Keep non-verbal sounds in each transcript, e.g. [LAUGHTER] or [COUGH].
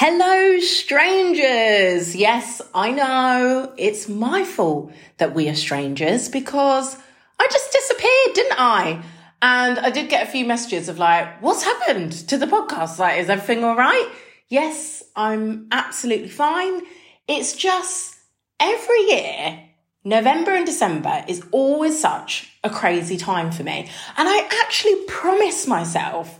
Hello, strangers. Yes, I know it's my fault that we are strangers because I just disappeared, didn't I? And I did get a few messages of like, what's happened to the podcast? Like, is everything all right? Yes, I'm absolutely fine. It's just every year, November and December is always such a crazy time for me. And I actually promise myself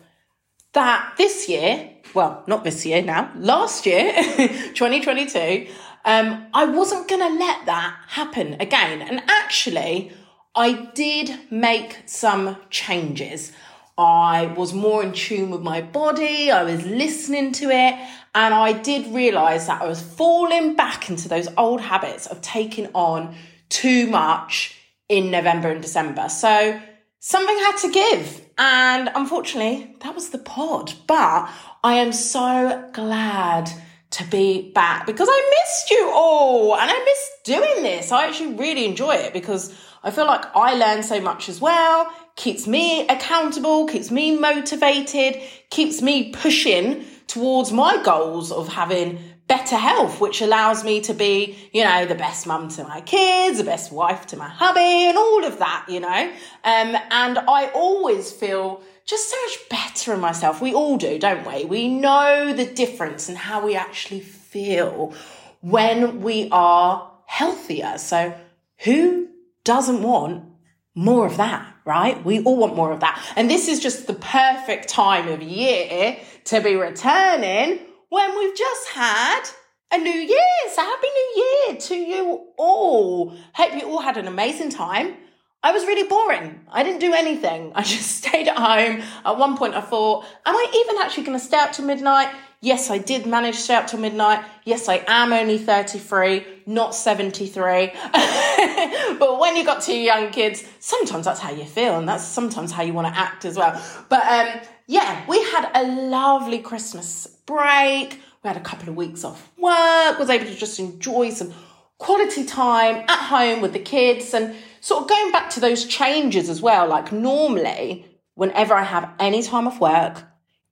that this year well, not this year now, last year, [LAUGHS] 2022, um, I wasn't going to let that happen again. And actually, I did make some changes. I was more in tune with my body, I was listening to it, and I did realize that I was falling back into those old habits of taking on too much in November and December. So something had to give. And unfortunately, that was the pod. But I am so glad to be back because I missed you all and I miss doing this. I actually really enjoy it because I feel like I learn so much as well, keeps me accountable, keeps me motivated, keeps me pushing towards my goals of having better health, which allows me to be, you know, the best mum to my kids, the best wife to my hubby, and all of that, you know. Um, and I always feel just so much better in myself. We all do, don't we? We know the difference in how we actually feel when we are healthier. So who doesn't want more of that, right? We all want more of that. And this is just the perfect time of year to be returning when we've just had a new year. So happy new year to you all. Hope you all had an amazing time. I was really boring. I didn't do anything. [LAUGHS] I just stayed at home. At one point I thought, am I even actually going to stay up till midnight? Yes, I did manage to stay up till midnight. Yes, I am only 33, not 73. [LAUGHS] but when you've got two young kids, sometimes that's how you feel and that's sometimes how you want to act as well. But um, yeah, we had a lovely Christmas break. We had a couple of weeks off work, was able to just enjoy some quality time at home with the kids and sort of going back to those changes as well. Like normally, whenever I have any time off work,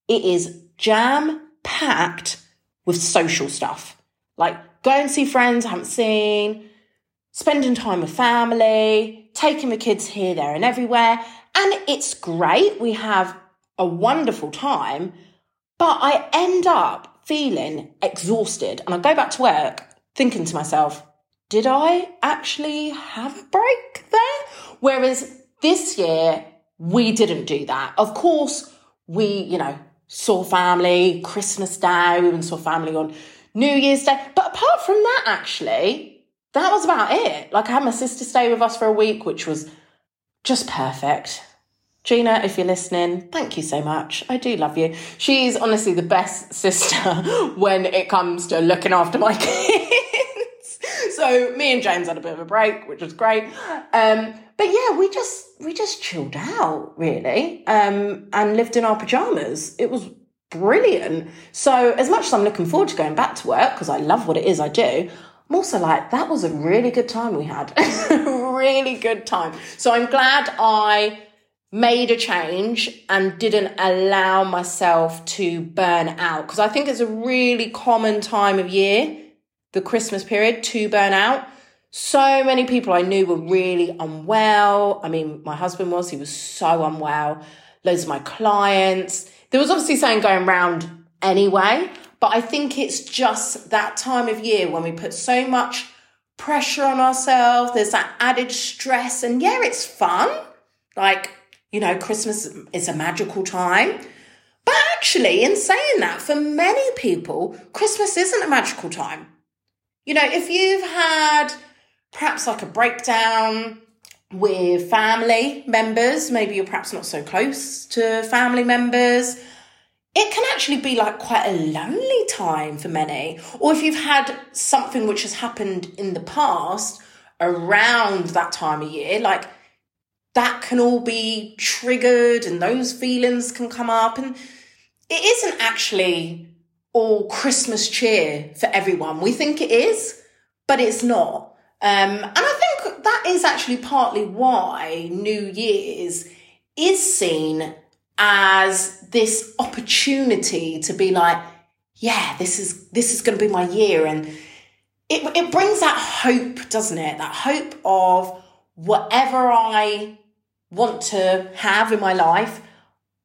it is jam packed with social stuff. Like going and see friends I haven't seen, spending time with family, taking the kids here, there, and everywhere. And it's great. We have a wonderful time, but I end up feeling exhausted and I go back to work thinking to myself, did I actually have a break there? Whereas this year, we didn't do that. Of course, we, you know, saw family Christmas Day, we even saw family on New Year's Day. But apart from that, actually, that was about it. Like, I had my sister stay with us for a week, which was just perfect. Gina, if you're listening, thank you so much. I do love you. She's honestly the best [LAUGHS] sister when it comes to looking after my [LAUGHS] kids. so me and James had a bit of a break, which was great. Um, but yeah, we just we just chilled out really, um, and lived in our pajamas. It was brilliant. So as much as I'm looking forward to going back to work because I love what it is I do, I'm also like that was a really good time we had, [LAUGHS] really good time. So I'm glad I made a change and didn't allow myself to burn out because I think it's a really common time of year, the Christmas period, to burn out. So many people I knew were really unwell. I mean, my husband was, he was so unwell. Loads of my clients. There was obviously something going around anyway, but I think it's just that time of year when we put so much pressure on ourselves. There's that added stress, and yeah, it's fun. Like, you know, Christmas is a magical time. But actually, in saying that, for many people, Christmas isn't a magical time. You know, if you've had perhaps like a breakdown with family members, maybe you're perhaps not so close to family members, it can actually be like quite a lonely time for many. Or if you've had something which has happened in the past around that time of year, like that can all be triggered and those feelings can come up. And it isn't actually all Christmas cheer for everyone. We think it is, but it's not. Um, and I think that is actually partly why New Year's is seen as this opportunity to be like, yeah, this is this is going to be my year, and it it brings that hope, doesn't it? That hope of whatever I want to have in my life,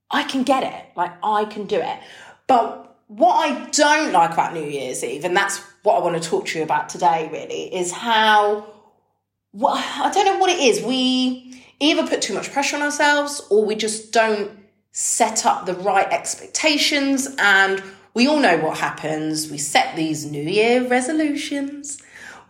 I can get it. Like I can do it. But what I don't like about New Year's Eve, and that's what I want to talk to you about today, really, is how well, I don't know what it is. We either put too much pressure on ourselves or we just don't set up the right expectations and we all know what happens. We set these New Year resolutions.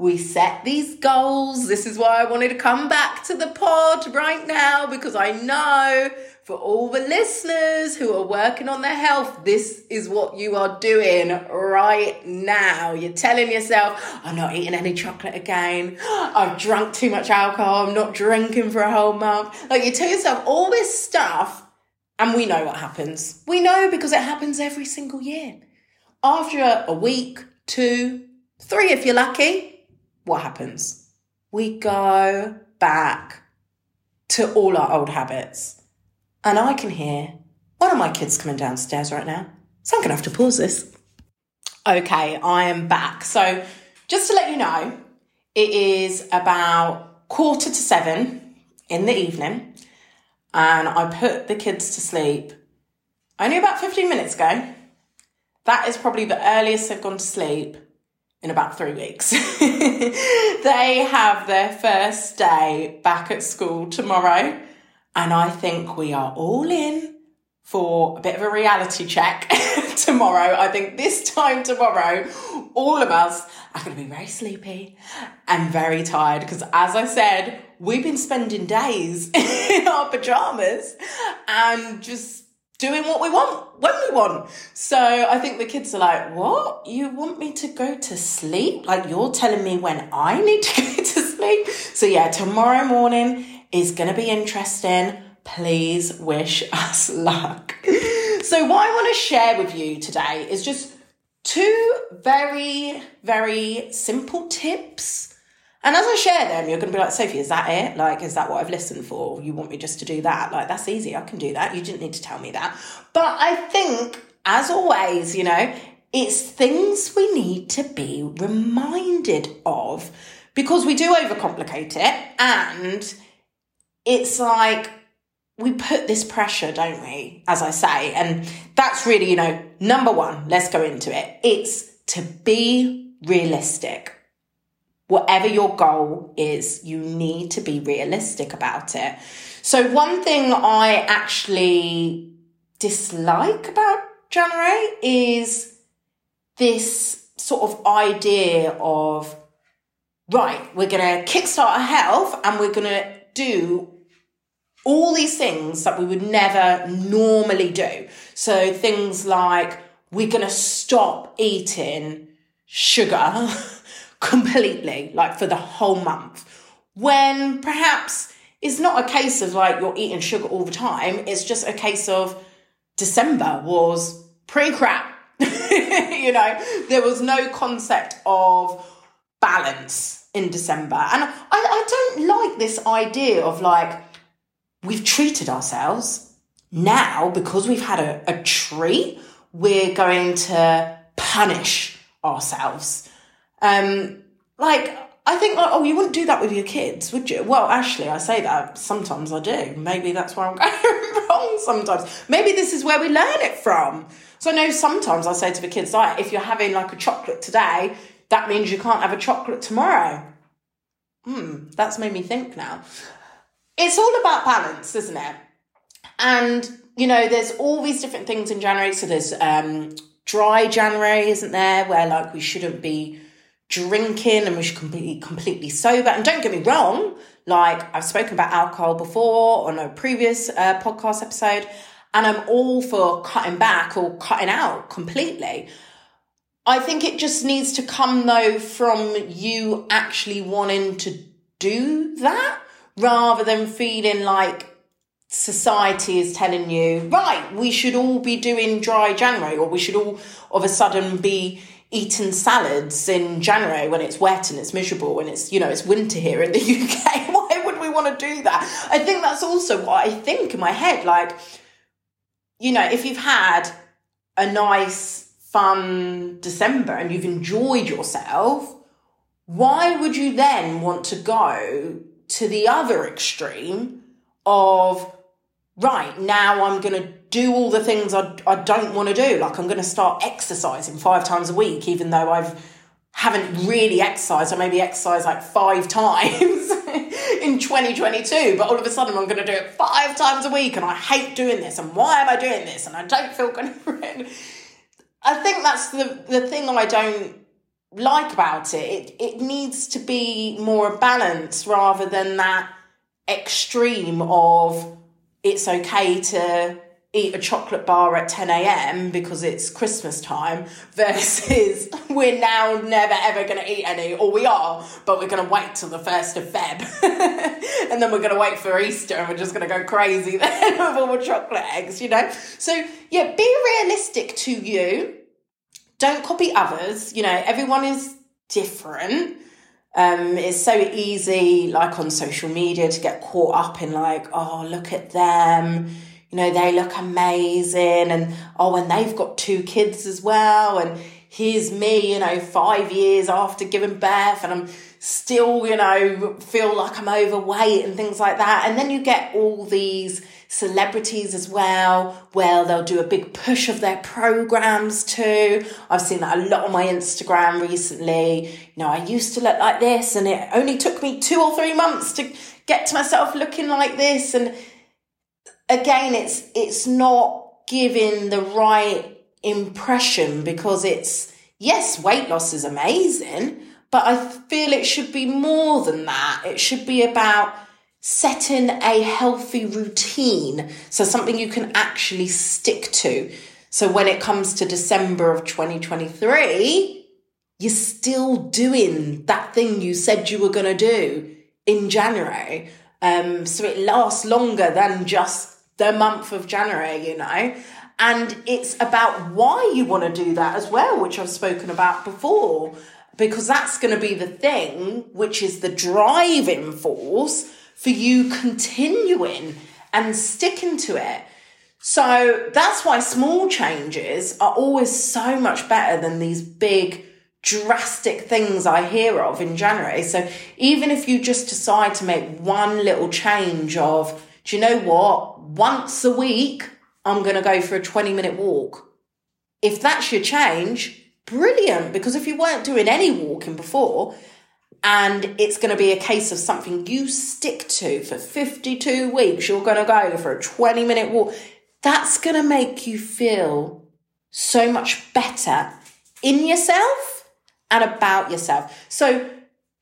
We set these goals. This is why I wanted to come back to the pod right now because I know for all the listeners who are working on their health, this is what you are doing right now. You're telling yourself, I'm not eating any chocolate again. [GASPS] I've drunk too much alcohol. I'm not drinking for a whole month. Like you tell yourself all this stuff and we know what happens. We know because it happens every single year. After a week, two, three, if you're lucky, what happens? We go back to all our old habits. And I can hear one of my kids coming downstairs right now. So I'm going to have to pause this. Okay, I am back. So just to let you know, it is about quarter to seven in the evening and I put the kids to sleep only about 15 minutes ago. That is probably the earliest they've gone to sleep in about three weeks. [LAUGHS] they have their first day back at school tomorrow, and I think we are all in for a bit of a reality check [LAUGHS] tomorrow. I think this time tomorrow, all of us are going to be very sleepy and very tired because, as I said, we've been spending days [LAUGHS] in our pajamas and just doing what we want when we want. So I think the kids are like, What? You want me to go to sleep? Like you're telling me when I need to [LAUGHS] go to sleep? So, yeah, tomorrow morning is going to be interesting. Please wish [LAUGHS] us luck. So, what I want to share with you today is just two very, very simple tips and as I share them, you're going to be like, Sophie, is that it? Like, is that what I've listened for? You want me just to do that? Like, that's easy. I can do that. You didn't need to tell me that. But I think, as always, you know, it's things we need to be reminded of because we do overcomplicate it. And it's like, we put this pressure, don't we? As I say. And that's really, you know, number one, let's go into it. It's to be realistic whatever your goal is, you need to be realistic about it. So, one thing I actually dislike about January is this sort of idea of, right, we're going to kickstart our health and we're going to do all these things that we would never normally do. So, things like we're going to stop eating sugar. [LAUGHS] completely, like for the whole month. When perhaps it's not a case of like you're eating sugar all the time, it's just a case of December was pre crap. [LAUGHS] you know, there was no concept of balance in December. And I, I don't like this idea of like, we've treated ourselves. Now, because we've had a, a treat, we're going to punish ourselves. Um, like, I think, like, oh, you wouldn't do that with your kids, would you? Well, actually, I say that sometimes I do. Maybe that's where I'm [LAUGHS] going wrong sometimes. Maybe this is where we learn it from. So I know sometimes I say to the kids, like, if you're having like a chocolate today, that means you can't have a chocolate tomorrow. Hmm, that's made me think now. It's all about balance, isn't it? And, you know, there's all these different things in January. So there's um, dry January, isn't there? Where like we shouldn't be drinking and we should be completely sober. And don't get me wrong, like I've spoken about alcohol before on a previous uh, podcast episode, and I'm all for cutting back or cutting out completely. I think it just needs to come though from you actually wanting to do that rather than feeling like society is telling you, right, we should all be doing dry January or we should all of a sudden be eating salads in January when it's wet and it's miserable and it's, you know, it's winter here in the [LAUGHS] UK. Why would we want to do that? I think that's also what I think in my head. Like, you know, if you've had a nice fun December and you've enjoyed yourself, why would you then want to go to the other extreme of, right, now I'm to do all the things I, I don't want to do? Like I'm going to start exercising five times a week, even though I've haven't really exercised. I maybe exercise like five [LAUGHS] times in 2022, but all of a sudden I'm going to do it five times a week and I hate doing this. And why am I doing this? And I don't feel good. [LAUGHS] I think that's the, the thing I don't like about it. It it needs to be more balanced rather than that extreme of it's okay to eat a chocolate bar at 10 a.m. because it's Christmas time versus [LAUGHS] we're now never ever going to eat any, or we are, but we're going to wait till the 1st of Feb. [LAUGHS] and then we're going to wait for Easter and we're just going to go crazy [LAUGHS] then with all the chocolate eggs, you know? So, yeah, be realistic to you. Don't copy others. You know, everyone is different. Um, it's so easy, like on social media, to get caught up in like, oh, look at them you know, they look amazing. And oh, and they've got two kids as well. And here's me, you know, five years after giving birth and I'm still, you know, feel like I'm overweight and things like that. And then you get all these celebrities as well, where they'll do a big push of their programs too. I've seen that a lot on my Instagram recently. You know, I used to look like this and it only took me two or three months to get to myself looking like this. And again, it's it's not giving the right impression because it's yes, weight loss is amazing, but I feel it should be more than that. It should be about setting a healthy routine, so something you can actually stick to. So when it comes to December of 2023, you're still doing that thing you said you were going to do in January. Um, so it lasts longer than just the month of January, you know. And it's about why you want to do that as well, which I've spoken about before, because that's going to be the thing, which is the driving force for you continuing and sticking to it. So that's why small changes are always so much better than these big, drastic things I hear of in January. So even if you just decide to make one little change of, do you know what? Once a week, I'm going to go for a 20 minute walk. If that's your change, brilliant. Because if you weren't doing any walking before, and it's going to be a case of something you stick to for 52 weeks, you're going to go for a 20 minute walk. That's going to make you feel so much better in yourself and about yourself. So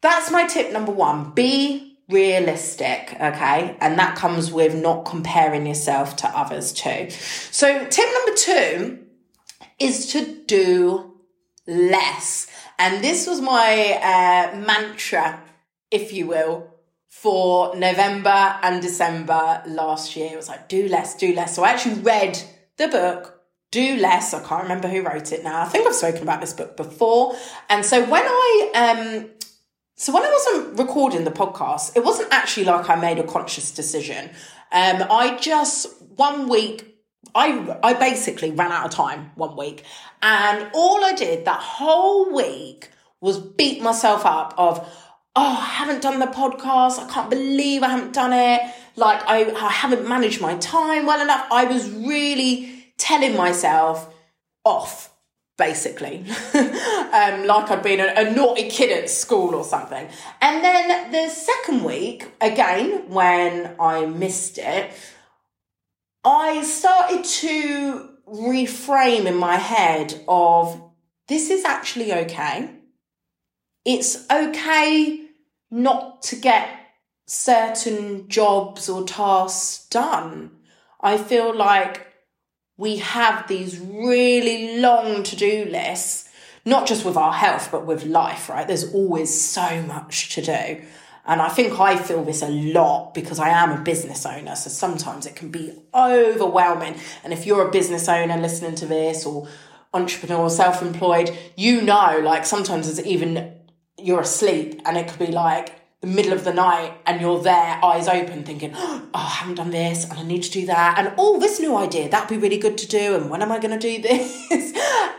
that's my tip number one. Be realistic, okay? And that comes with not comparing yourself to others too. So, tip number two is to do less. And this was my uh, mantra, if you will, for November and December last year. It was like, do less, do less. So, I actually read the book. Do less. I can't remember who wrote it now. I think I've spoken about this book before. And so when I um, so when I wasn't recording the podcast, it wasn't actually like I made a conscious decision. Um, I just one week, I I basically ran out of time one week, and all I did that whole week was beat myself up of, oh, I haven't done the podcast. I can't believe I haven't done it. Like I, I haven't managed my time well enough. I was really telling myself off basically, [LAUGHS] um, like I'd been a, a, naughty kid at school or something. And then the second week, again, when I missed it, I started to reframe in my head of this is actually okay. It's okay not to get certain jobs or tasks done. I feel like we have these really long to do lists, not just with our health, but with life, right? There's always so much to do. And I think I feel this a lot because I am a business owner. So sometimes it can be overwhelming. And if you're a business owner listening to this or entrepreneur, self employed, you know, like sometimes it's even you're asleep and it could be like the middle of the night and you're there, eyes open, thinking, oh, I haven't done this and I need to do that. And oh, this new idea, that'd be really good to do. And when am I going to do [LAUGHS] this?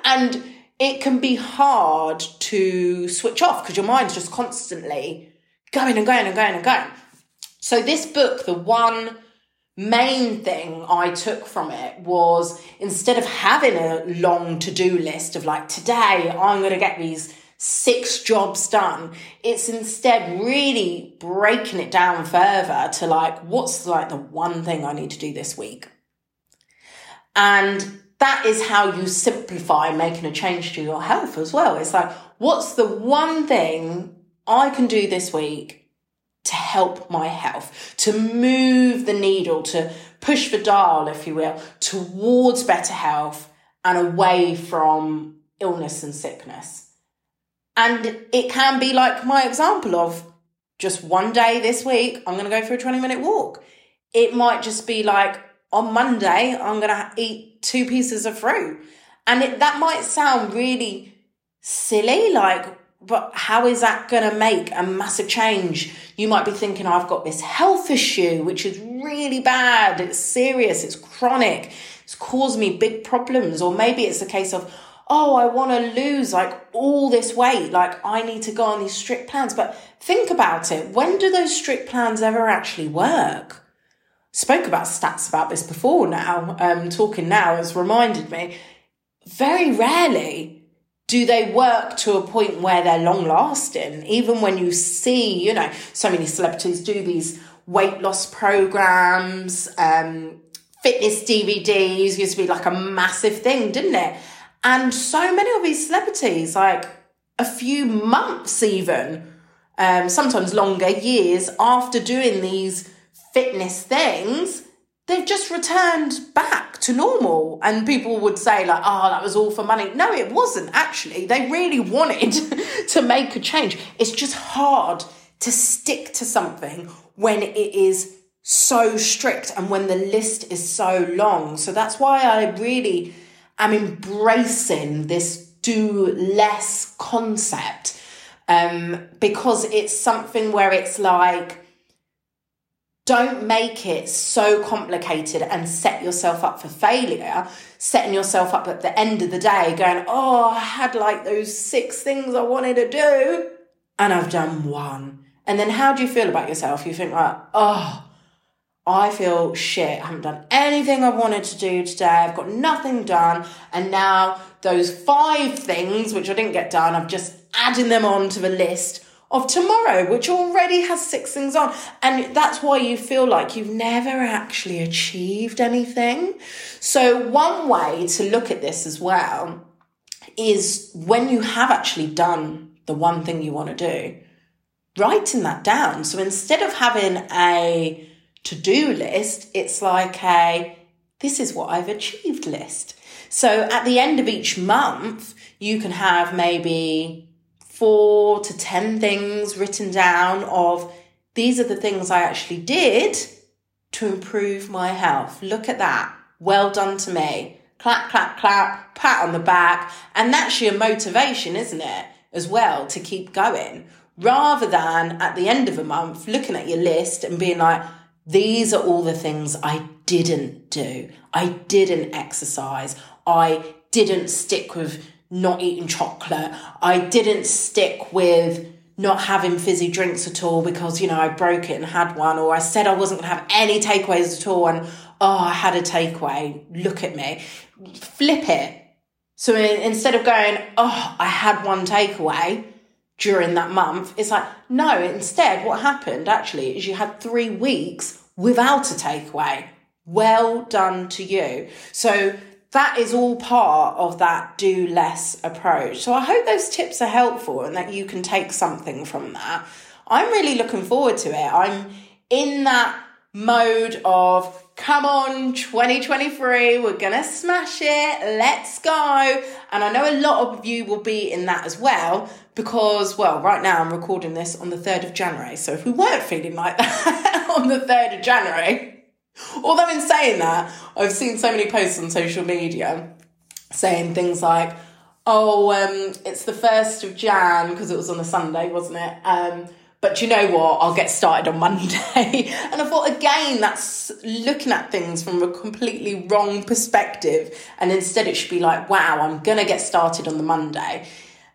and it can be hard to switch off because your mind's just constantly going and going and going and going. So, this book, the one main thing I took from it was instead of having a long to do list of like, today I'm going to get these six jobs done. It's instead really breaking it down further to like, what's like the one thing I need to do this week? And that is how you simplify making a change to your health as well. It's like, what's the one thing I can do this week to help my health, to move the needle, to push the dial, if you will, towards better health and away from illness and sickness. And it can be like my example of just one day this week, I'm going to go for a 20 minute walk. It might just be like on Monday, I'm going to eat two pieces of fruit. And it, that might sound really silly, like, but how is that going to make a massive change? You might be thinking, oh, I've got this health issue, which is really bad. It's serious. It's chronic. It's caused me big problems. Or maybe it's a case of, oh, I want to lose like all this weight. Like I need to go on these strict plans. But think about it. When do those strict plans ever actually work? Spoke about stats about this before now. Um, talking now has reminded me. Very rarely do they work to a point where they're long lasting. Even when you see, you know, so many celebrities do these weight loss programs, um, fitness DVDs used to be like a massive thing, didn't it? And so many of these celebrities, like a few months even, um, sometimes longer years after doing these fitness things, they've just returned back to normal. And people would say, like, oh, that was all for money. No, it wasn't actually. They really wanted [LAUGHS] to make a change. It's just hard to stick to something when it is so strict and when the list is so long. So that's why I really am embracing this do less concept um, because it's something where it's like, don't make it so complicated and set yourself up for failure, setting yourself up at the end of the day going, oh, I had like those six things I wanted to do and I've done one. And then how do you feel about yourself? You think like, oh, I feel shit. I haven't done anything I wanted to do today. I've got nothing done. And now those five things, which I didn't get done, I'm just adding them on to the list of tomorrow, which already has six things on. And that's why you feel like you've never actually achieved anything. So, one way to look at this as well is when you have actually done the one thing you want to do, writing that down. So, instead of having a to do list, it's like a this is what I've achieved list. So at the end of each month, you can have maybe four to 10 things written down of these are the things I actually did to improve my health. Look at that. Well done to me. Clap, clap, clap, pat on the back. And that's your motivation, isn't it? As well to keep going rather than at the end of a month looking at your list and being like, these are all the things I didn't do. I didn't exercise. I didn't stick with not eating chocolate. I didn't stick with not having fizzy drinks at all because, you know, I broke it and had one, or I said I wasn't going to have any takeaways at all and, oh, I had a takeaway. Look at me. Flip it. So instead of going, oh, I had one takeaway during that month, it's like, no, instead, what happened actually is you had three weeks without a takeaway. Well done to you. So that is all part of that do less approach. So I hope those tips are helpful and that you can take something from that. I'm really looking forward to it. I'm in that mode of come on 2023 we're gonna smash it let's go and i know a lot of you will be in that as well because well right now i'm recording this on the 3rd of january. So if we weren't feeling like that [LAUGHS] on the 3rd of january although in saying that i've seen so many posts on social media saying things like oh um, it's the 1st of jan because it was on a sunday wasn't it? Um, but you know what? I'll get started on [LAUGHS] Monday. and I thought, again, that's looking at things from a completely wrong perspective. And instead, it should be like, wow, I'm going to get started on the Monday.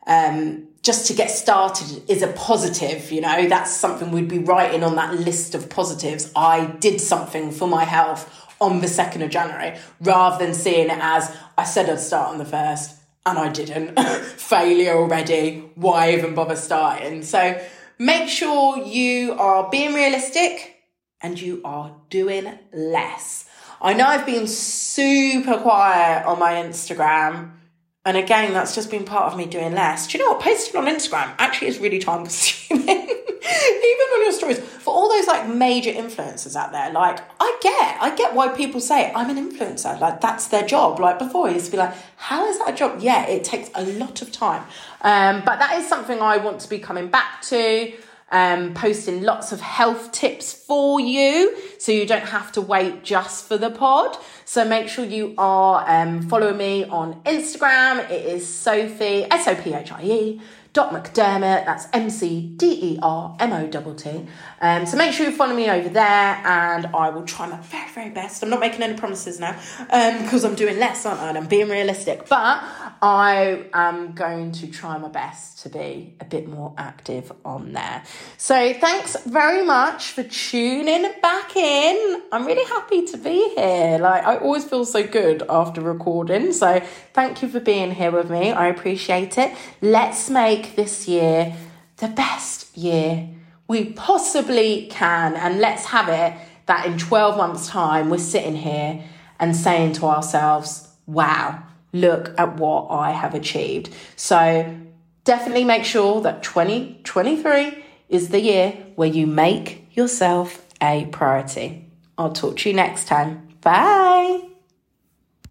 Um, just to get started is a positive, you know, that's something we'd be writing on that list of positives. I did something for my health on the 2nd of January rather than seeing it as I said I'd start on the 1st and I didn't. [LAUGHS] Failure already. Why even bother starting? So make sure you are being realistic and you are doing less. I know I've been super quiet on my Instagram and again, that's just been part of me doing less. Do you know what? Posting on Instagram actually is really time consuming. [LAUGHS] Even on your stories. Like major influencers out there, like I get, I get why people say I'm an influencer. Like that's their job. Like before, I used to be like, how is that a job? Yeah, it takes a lot of time. Um, but that is something I want to be coming back to um, posting lots of health tips for you so you don't have to wait just for the pod. So make sure you are um, following me on Instagram. It is Sophie, S O P H I E dot McDermott. That's M C D E R M O T T. Um, so make sure you follow me over there, and I will try my very very best. I'm not making any promises now um, because I'm doing less, aren't I? And I'm being realistic, but I am going to try my best to be a bit more active on there. So thanks very much for tuning back in. I'm really happy to be here. Like I always feel so good after recording. So thank you for being here with me. I appreciate it. Let's make this year the best year we possibly can and let's have it that in 12 months time we're sitting here and saying to ourselves, wow, look at what I have achieved. So definitely make sure that 2023 is the year where you make yourself a priority. I'll talk to you next time. Bye.